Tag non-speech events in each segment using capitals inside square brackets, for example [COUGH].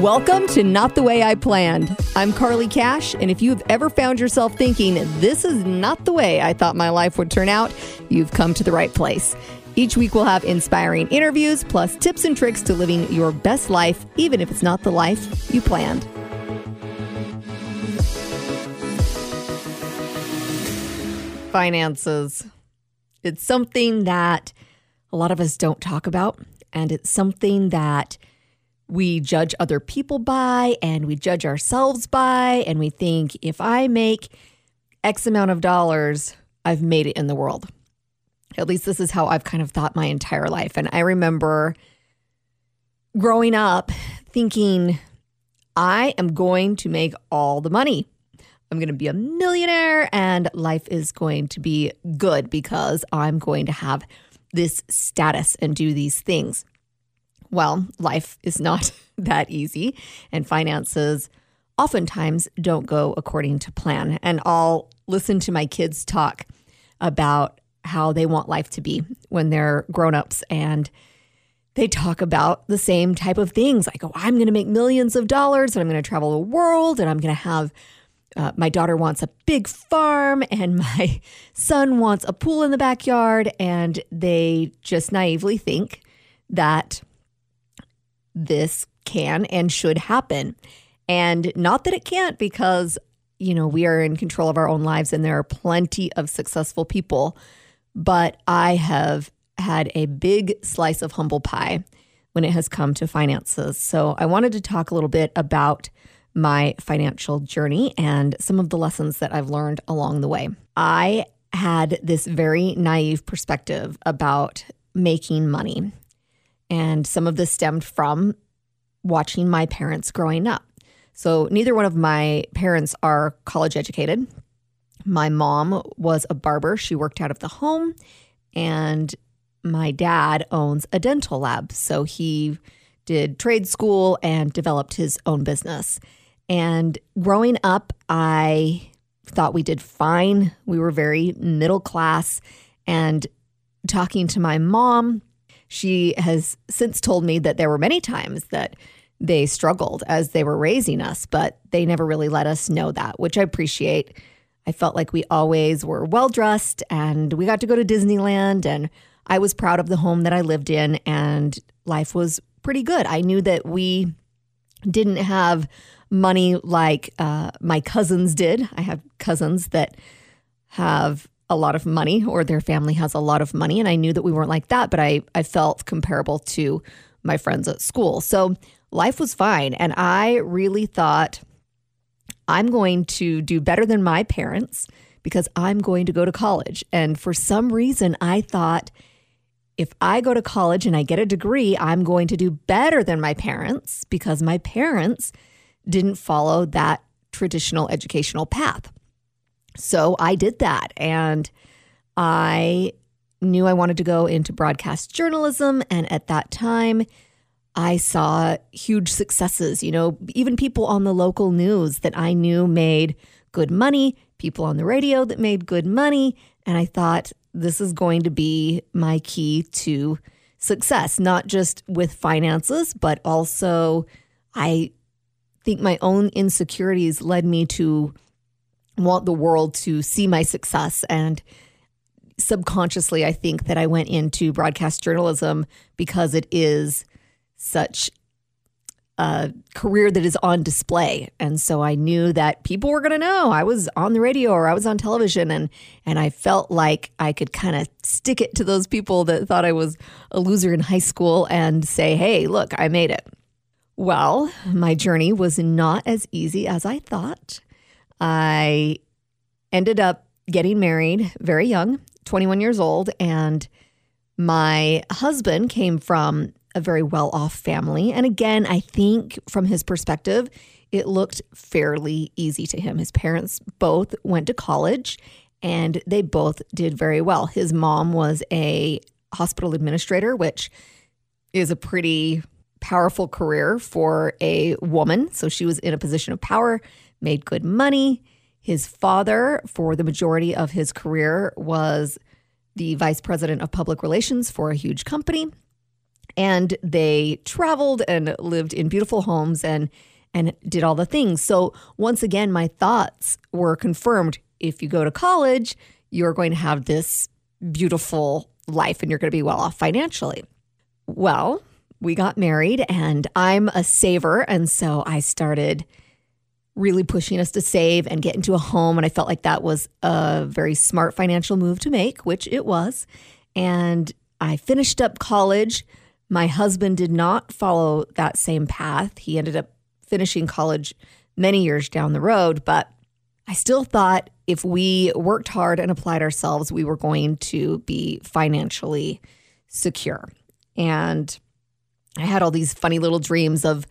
Welcome to Not the Way I Planned. I'm Carly Cash, and if you've ever found yourself thinking, this is not the way I thought my life would turn out, you've come to the right place. Each week, we'll have inspiring interviews, plus tips and tricks to living your best life, even if it's not the life you planned. Finances. It's something that a lot of us don't talk about, and it's something that we judge other people by and we judge ourselves by, and we think if I make X amount of dollars, I've made it in the world. At least this is how I've kind of thought my entire life. And I remember growing up thinking, I am going to make all the money. I'm going to be a millionaire and life is going to be good because I'm going to have this status and do these things. Well, life is not [LAUGHS] that easy, and finances oftentimes don't go according to plan. And I'll listen to my kids talk about how they want life to be when they're grown-ups and they talk about the same type of things like oh i'm going to make millions of dollars and i'm going to travel the world and i'm going to have uh, my daughter wants a big farm and my [LAUGHS] son wants a pool in the backyard and they just naively think that this can and should happen and not that it can't because you know we are in control of our own lives and there are plenty of successful people but i have had a big slice of humble pie when it has come to finances so i wanted to talk a little bit about my financial journey and some of the lessons that I've learned along the way. I had this very naive perspective about making money. And some of this stemmed from watching my parents growing up. So, neither one of my parents are college educated. My mom was a barber, she worked out of the home, and my dad owns a dental lab. So, he did trade school and developed his own business. And growing up, I thought we did fine. We were very middle class. And talking to my mom, she has since told me that there were many times that they struggled as they were raising us, but they never really let us know that, which I appreciate. I felt like we always were well dressed and we got to go to Disneyland and I was proud of the home that I lived in and life was pretty good. I knew that we didn't have money like uh, my cousins did. I have cousins that have a lot of money or their family has a lot of money. And I knew that we weren't like that, but I, I felt comparable to my friends at school. So life was fine. And I really thought I'm going to do better than my parents because I'm going to go to college. And for some reason, I thought if I go to college and I get a degree, I'm going to do better than my parents because my parents didn't follow that traditional educational path. So I did that and I knew I wanted to go into broadcast journalism. And at that time, I saw huge successes. You know, even people on the local news that I knew made good money, people on the radio that made good money. And I thought, this is going to be my key to success, not just with finances, but also I think my own insecurities led me to want the world to see my success. And subconsciously I think that I went into broadcast journalism because it is such a career that is on display. And so I knew that people were going to know I was on the radio or I was on television. And and I felt like I could kind of stick it to those people that thought I was a loser in high school and say hey look I made it. Well, my journey was not as easy as I thought. I ended up getting married very young, 21 years old, and my husband came from a very well off family. And again, I think from his perspective, it looked fairly easy to him. His parents both went to college and they both did very well. His mom was a hospital administrator, which is a pretty powerful career for a woman. So she was in a position of power, made good money. His father, for the majority of his career, was the vice president of public relations for a huge company. and they traveled and lived in beautiful homes and and did all the things. So once again my thoughts were confirmed if you go to college, you're going to have this beautiful life and you're going to be well off financially. Well, we got married and I'm a saver and so I started really pushing us to save and get into a home and I felt like that was a very smart financial move to make, which it was. And I finished up college. My husband did not follow that same path. He ended up finishing college many years down the road, but I still thought if we worked hard and applied ourselves, we were going to be financially secure. And I had all these funny little dreams of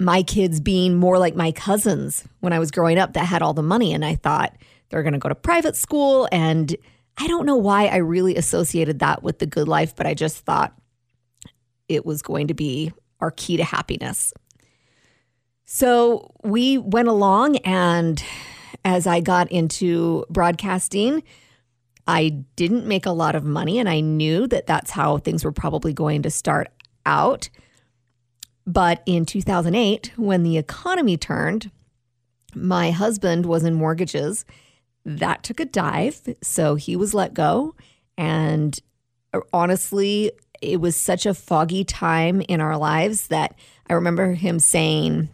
my kids being more like my cousins when I was growing up that had all the money. And I thought they're going to go to private school. And I don't know why I really associated that with the good life, but I just thought it was going to be our key to happiness. So we went along, and as I got into broadcasting, I didn't make a lot of money, and I knew that that's how things were probably going to start out. But in 2008, when the economy turned, my husband was in mortgages. That took a dive. So he was let go. And uh, honestly, it was such a foggy time in our lives that I remember him saying,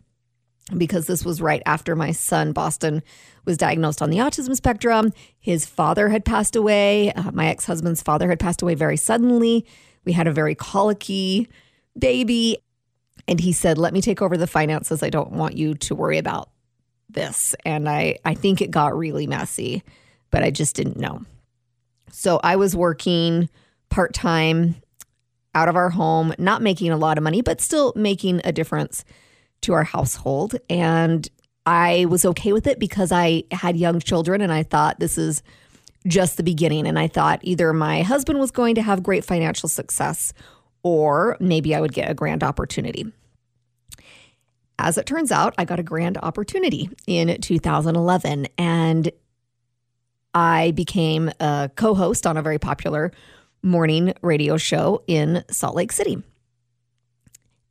because this was right after my son, Boston, was diagnosed on the autism spectrum. His father had passed away. Uh, my ex husband's father had passed away very suddenly. We had a very colicky baby. And he said, Let me take over the finances. I don't want you to worry about this. And I, I think it got really messy, but I just didn't know. So I was working part time out of our home, not making a lot of money, but still making a difference to our household. And I was okay with it because I had young children and I thought this is just the beginning. And I thought either my husband was going to have great financial success or maybe I would get a grand opportunity. As it turns out, I got a grand opportunity in 2011 and I became a co host on a very popular morning radio show in Salt Lake City.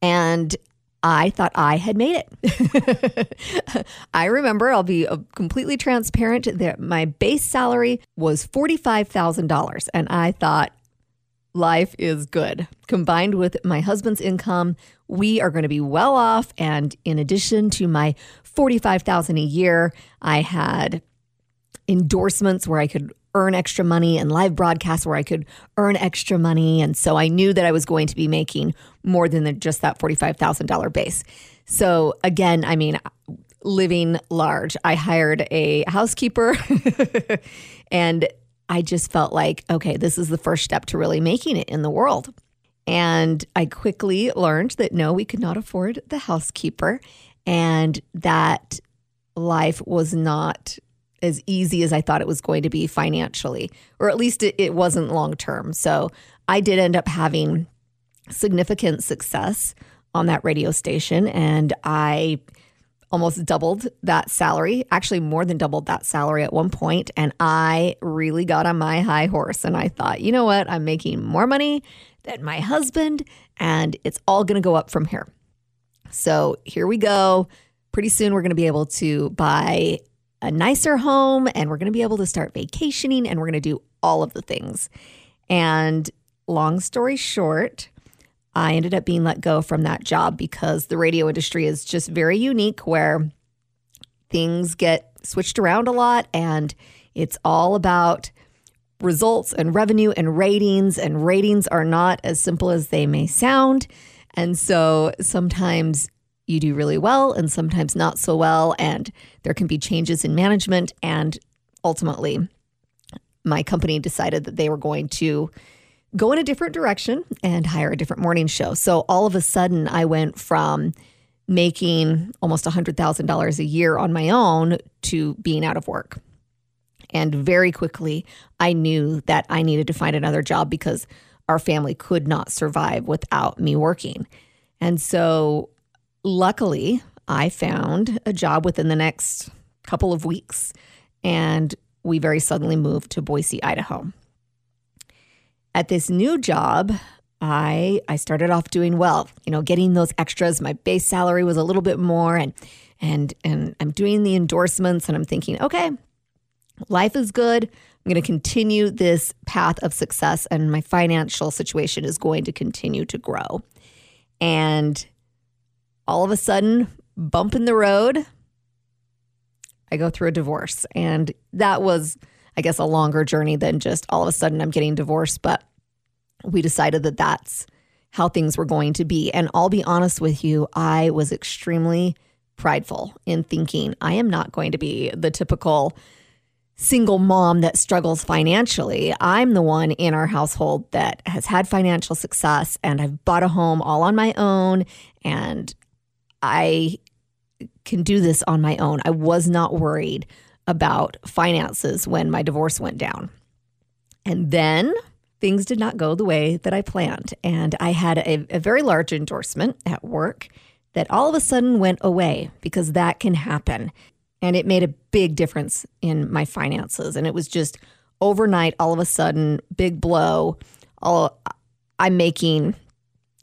And I thought I had made it. [LAUGHS] I remember, I'll be uh, completely transparent, that my base salary was $45,000. And I thought, life is good. Combined with my husband's income, we are going to be well off. And in addition to my 45000 a year, I had endorsements where I could earn extra money and live broadcasts where I could earn extra money. And so I knew that I was going to be making more than just that $45,000 base. So again, I mean, living large, I hired a housekeeper [LAUGHS] and I just felt like, okay, this is the first step to really making it in the world. And I quickly learned that no, we could not afford the housekeeper and that life was not as easy as I thought it was going to be financially, or at least it, it wasn't long term. So I did end up having significant success on that radio station and I almost doubled that salary, actually more than doubled that salary at one point, and I really got on my high horse and I thought, you know what? I'm making more money than my husband and it's all going to go up from here. So, here we go. Pretty soon we're going to be able to buy a nicer home and we're going to be able to start vacationing and we're going to do all of the things. And long story short, I ended up being let go from that job because the radio industry is just very unique where things get switched around a lot and it's all about results and revenue and ratings and ratings are not as simple as they may sound. And so sometimes you do really well and sometimes not so well and there can be changes in management and ultimately my company decided that they were going to go in a different direction and hire a different morning show. So all of a sudden, I went from making almost $100,000 a year on my own to being out of work. And very quickly, I knew that I needed to find another job because our family could not survive without me working. And so, luckily, I found a job within the next couple of weeks, and we very suddenly moved to Boise, Idaho. At this new job, I I started off doing well, you know, getting those extras. My base salary was a little bit more and and and I'm doing the endorsements and I'm thinking, okay, life is good. I'm going to continue this path of success and my financial situation is going to continue to grow. And all of a sudden, bump in the road, I go through a divorce. And that was, I guess, a longer journey than just all of a sudden I'm getting divorced. But we decided that that's how things were going to be. And I'll be honest with you, I was extremely prideful in thinking I am not going to be the typical single mom that struggles financially. I'm the one in our household that has had financial success and I've bought a home all on my own and I can do this on my own. I was not worried about finances when my divorce went down. And then things did not go the way that I planned. And I had a, a very large endorsement at work that all of a sudden went away because that can happen. And it made a big difference in my finances. And it was just overnight, all of a sudden, big blow. All, I'm making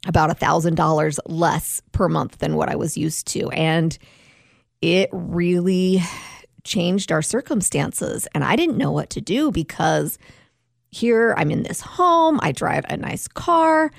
about a thousand dollars less per month than what I was used to. And it really changed our circumstances. And I didn't know what to do because here I'm in this home, I drive a nice car,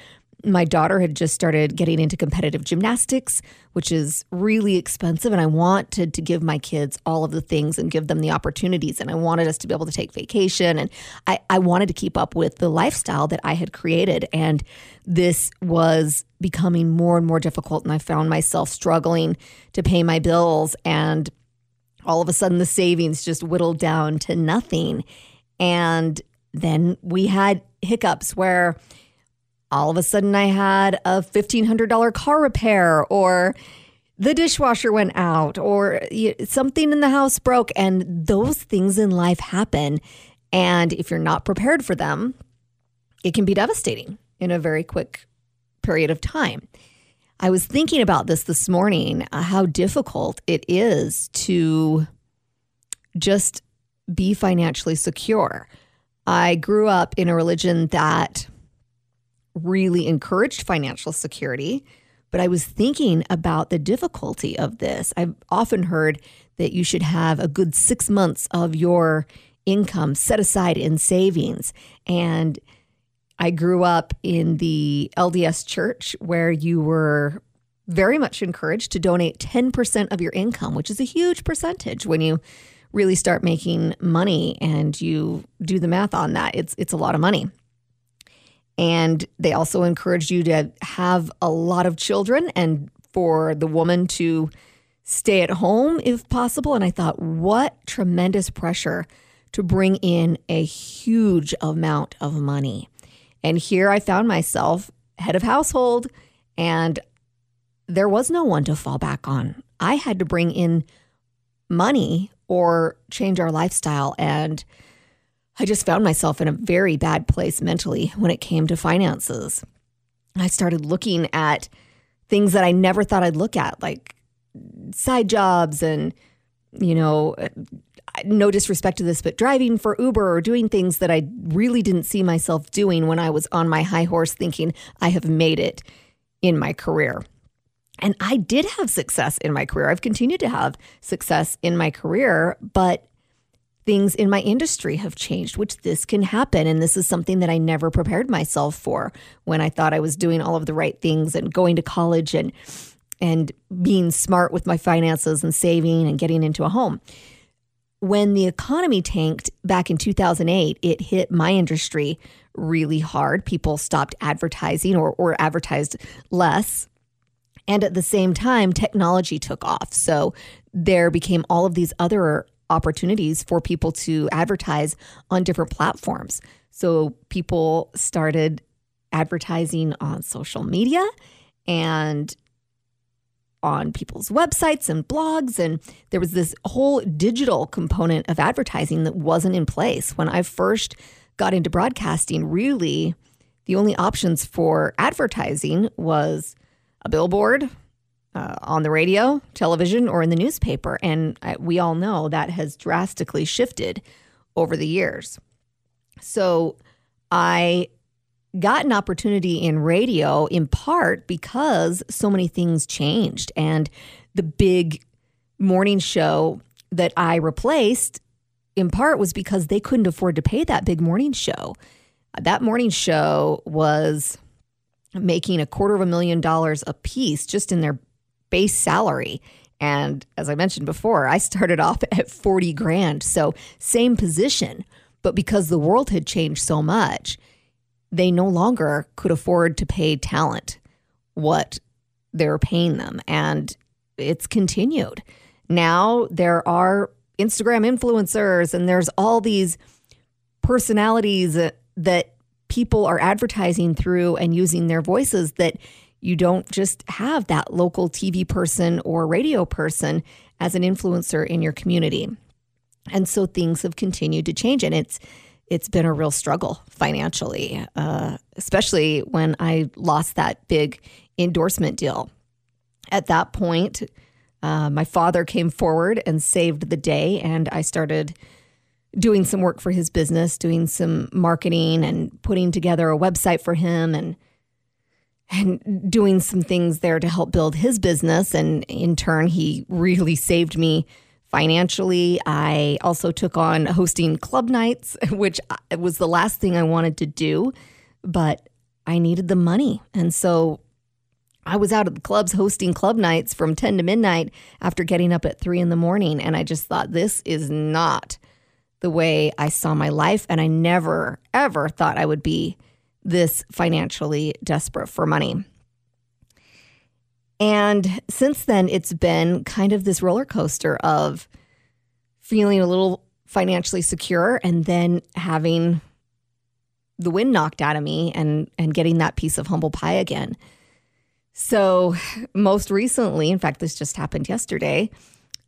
my daughter had just started getting into competitive gymnastics, which is really expensive. And I wanted to give my kids all of the things and give them the opportunities. And I wanted us to be able to take vacation. And I, I wanted to keep up with the lifestyle that I had created. And this was becoming more and more difficult. And I found myself struggling to pay my bills. And all of a sudden, the savings just whittled down to nothing. And then we had hiccups where, all of a sudden I had a $1,500 car repair or the dishwasher went out or something in the house broke. And those things in life happen. And if you're not prepared for them, it can be devastating in a very quick period of time. I was thinking about this this morning uh, how difficult it is to just be financially secure. I grew up in a religion that really encouraged financial security. But I was thinking about the difficulty of this. I've often heard that you should have a good six months of your income set aside in savings. And I grew up in the LDS church where you were very much encouraged to donate 10% of your income, which is a huge percentage when you really start making money and you do the math on that. It's it's a lot of money. And they also encouraged you to have a lot of children and for the woman to stay at home if possible. And I thought, what tremendous pressure to bring in a huge amount of money. And here I found myself head of household, and there was no one to fall back on. I had to bring in money or change our lifestyle. And I just found myself in a very bad place mentally when it came to finances. I started looking at things that I never thought I'd look at, like side jobs and, you know, no disrespect to this, but driving for Uber or doing things that I really didn't see myself doing when I was on my high horse thinking I have made it in my career. And I did have success in my career. I've continued to have success in my career, but things in my industry have changed, which this can happen. And this is something that I never prepared myself for when I thought I was doing all of the right things and going to college and and being smart with my finances and saving and getting into a home. When the economy tanked back in 2008, it hit my industry really hard. People stopped advertising or, or advertised less. And at the same time, technology took off. So there became all of these other opportunities for people to advertise on different platforms. So people started advertising on social media and on people's websites and blogs. And there was this whole digital component of advertising that wasn't in place. When I first got into broadcasting, really, the only options for advertising was a billboard, uh, on the radio, television, or in the newspaper. And we all know that has drastically shifted over the years. So I got an opportunity in radio in part because so many things changed and the big morning show that I replaced in part was because they couldn't afford to pay that big morning show. That morning show was making a quarter of a million dollars a piece just in their base salary. And as I mentioned before, I started off [LAUGHS] at 40 grand. So, same position. But because the world had changed so much, they no longer could afford to pay talent what they're paying them. And it's continued. Now there are Instagram influencers and there's all these personalities that people are advertising through and using their voices that you don't just have that local TV person or radio person as an influencer in your community. And so things have continued to change and it's it's been a real struggle financially, uh, especially when I lost that big endorsement deal. At that point, uh, my father came forward and saved the day, and I started doing some work for his business, doing some marketing and putting together a website for him and and doing some things there to help build his business and in turn he really saved me financially. I also took on hosting club nights, [LAUGHS] which uh, was the last thing I wanted to do, but I needed the money. And so I was out at the clubs hosting club nights from 10 to midnight after getting up at three in the morning. And I just thought, this is not the way I saw my life. And I never, ever thought I would be this financially desperate for money. And since then, it's been kind of this roller coaster of feeling a little financially secure and then having the wind knocked out of me and and getting that piece of humble pie again. So, most recently, in fact, this just happened yesterday,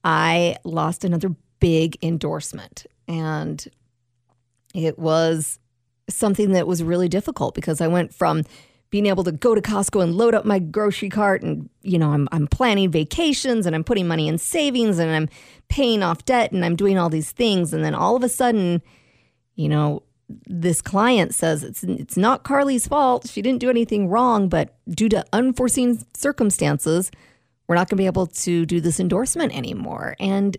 I lost another big endorsement. And it was something that was really difficult because I went from being able to go to Costco and load up my grocery cart and you know I'm I'm planning vacations and I'm putting money in savings and I'm paying off debt and I'm doing all these things and then all of a sudden you know this client says it's it's not Carly's fault. She didn't do anything wrong, but due to unforeseen circumstances, we're not going to be able to do this endorsement anymore. And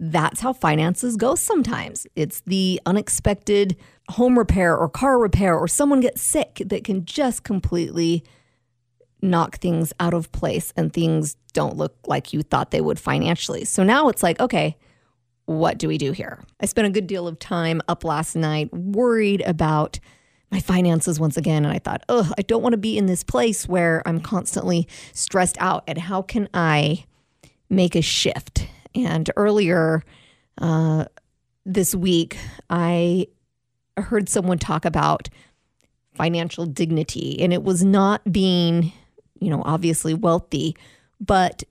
that's how finances go sometimes. It's the unexpected home repair or car repair or someone gets sick that can just completely knock things out of place and things don't look like you thought they would financially. So now it's like, okay, what do we do here? I spent a good deal of time up last night worried about my finances once again. And I thought, oh, I don't want to be in this place where I'm constantly stressed out. And how can I make a shift? And earlier uh, this week, I heard someone talk about financial dignity. And it was not being, you know, obviously wealthy, but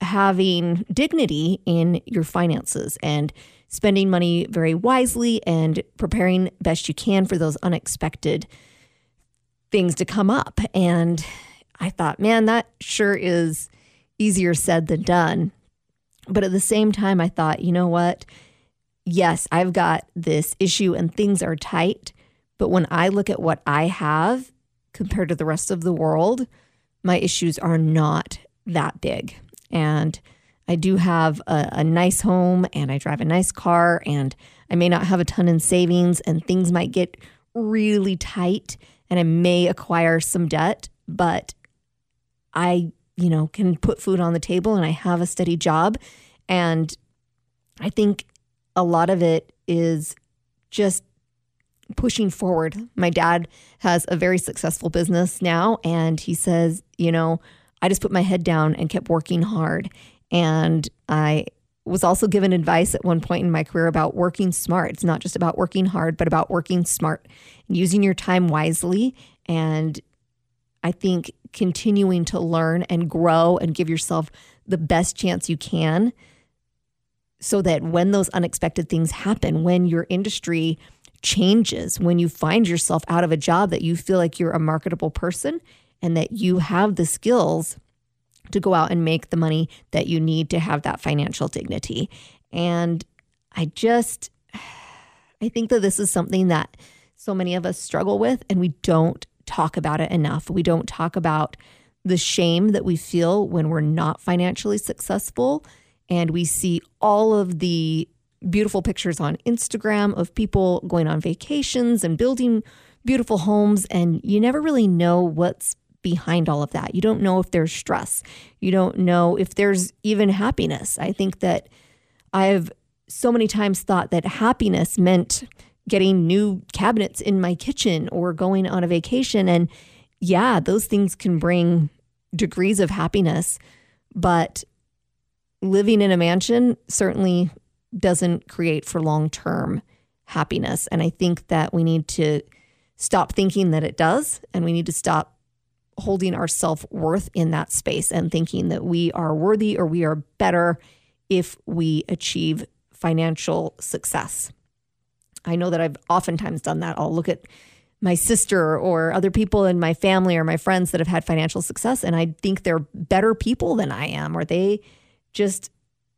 having dignity in your finances and spending money very wisely and preparing best you can for those unexpected things to come up. And I thought, man, that sure is easier said than done. But at the same time, I thought, you know what? Yes, I've got this issue and things are tight. But when I look at what I have compared to the rest of the world, my issues are not that big. And I do have a, a, nice home and I drive a nice car and I may not have a ton in savings and things might get really tight and I may acquire some debt, but I, you know, can put food on the table and I have a steady job. And I think a lot of it is just pushing forward. My dad has a very successful business now and he says, you know, I just put my head down and kept working hard. And I was also given advice at one point in my career about working smart. It's not just about working hard, but about working smart using your time wisely. And I think continuing to learn and grow and give yourself the best chance you can so that when those unexpected things happen, when your industry changes, when you find yourself out of a job that you feel like you're a marketable person and that you have the skills to go out and make the money that you need to have that financial dignity. And I just, [SIGHS] I think that this is something that so many of us struggle with and we don't talk about it enough. We don't talk about the shame that we feel when we're not financially successful. And we see all of the beautiful pictures on Instagram of people going on vacations and building beautiful homes. And you never really know what's behind all of that. You don't know if there's stress, you don't know if there's even happiness. I think that I've so many times thought that happiness meant getting new cabinets in my kitchen or going on a vacation. And yeah, those things can bring degrees of happiness, but living in a mansion certainly doesn't create for long term happiness. And I think that we need to stop thinking that it does, and we need to stop holding our self worth in that space and thinking that we are worthy or we are better if we achieve financial success. I know that I've oftentimes done that. I'll look at my sister or other people in my family or my friends that have had financial success and I think they're better people than I am or they just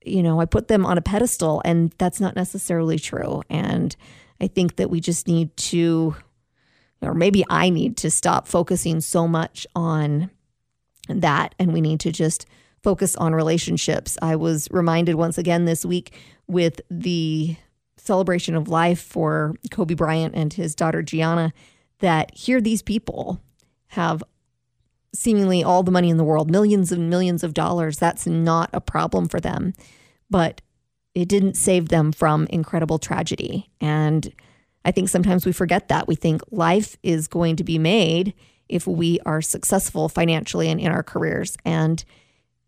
you know, I put them on a pedestal and that's not necessarily true. And I think that we just need to or maybe I need to stop focusing so much on that and we need to just focus on relationships. I was reminded once again this week with the celebration of life for Kobe Bryant and his daughter Gianna that here these people have seemingly all the money in the world, millions and millions of dollars. That's not a problem for them. But it didn't save them from incredible tragedy. And I think sometimes we forget that. We think life is going to be made if we are successful financially and in our careers. And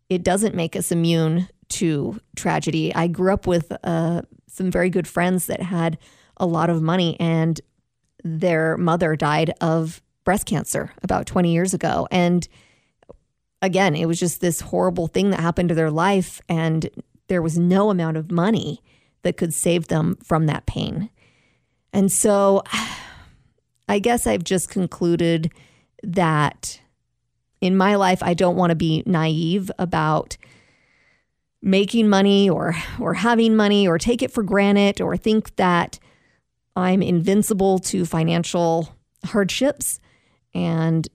it doesn't make us immune to tragedy. I grew up with uh, some very good friends that had a lot of money, and their mother died of breast cancer about 20 years ago. And again, it was just this horrible thing that happened to their life, and there was no amount of money that could save them from that pain. And so [SIGHS] I guess I've just concluded that in my life, I don't want to be naive about making money or or having money or take it for granted or think that I'm invincible to financial hardships. And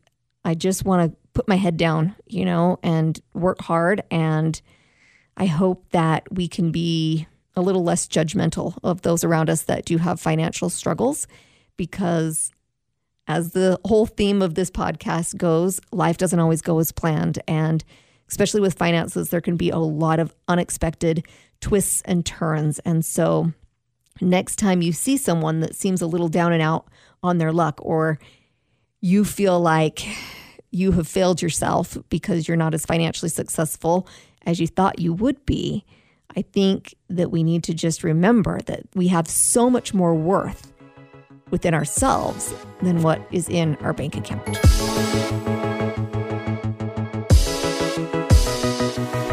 I just want to put my head down, you know, and work hard. And I hope that we can be a little less judgmental of those around us that do have financial struggles because as the whole theme of this podcast goes, life doesn't always go as planned. And especially with finances, there can be a lot of unexpected twists and turns. And so, next time you see someone that seems a little down and out on their luck, or you feel like you have failed yourself because you're not as financially successful as you thought you would be, I think that we need to just remember that we have so much more worth within ourselves than what is in our bank account.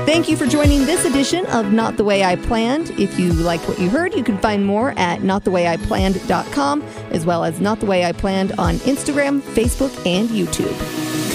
Thank you for joining this edition of Not the Way I Planned. If you liked what you heard, you can find more at notthewayIplanned.com as well as Not the Way I Planned on Instagram, Facebook, and YouTube.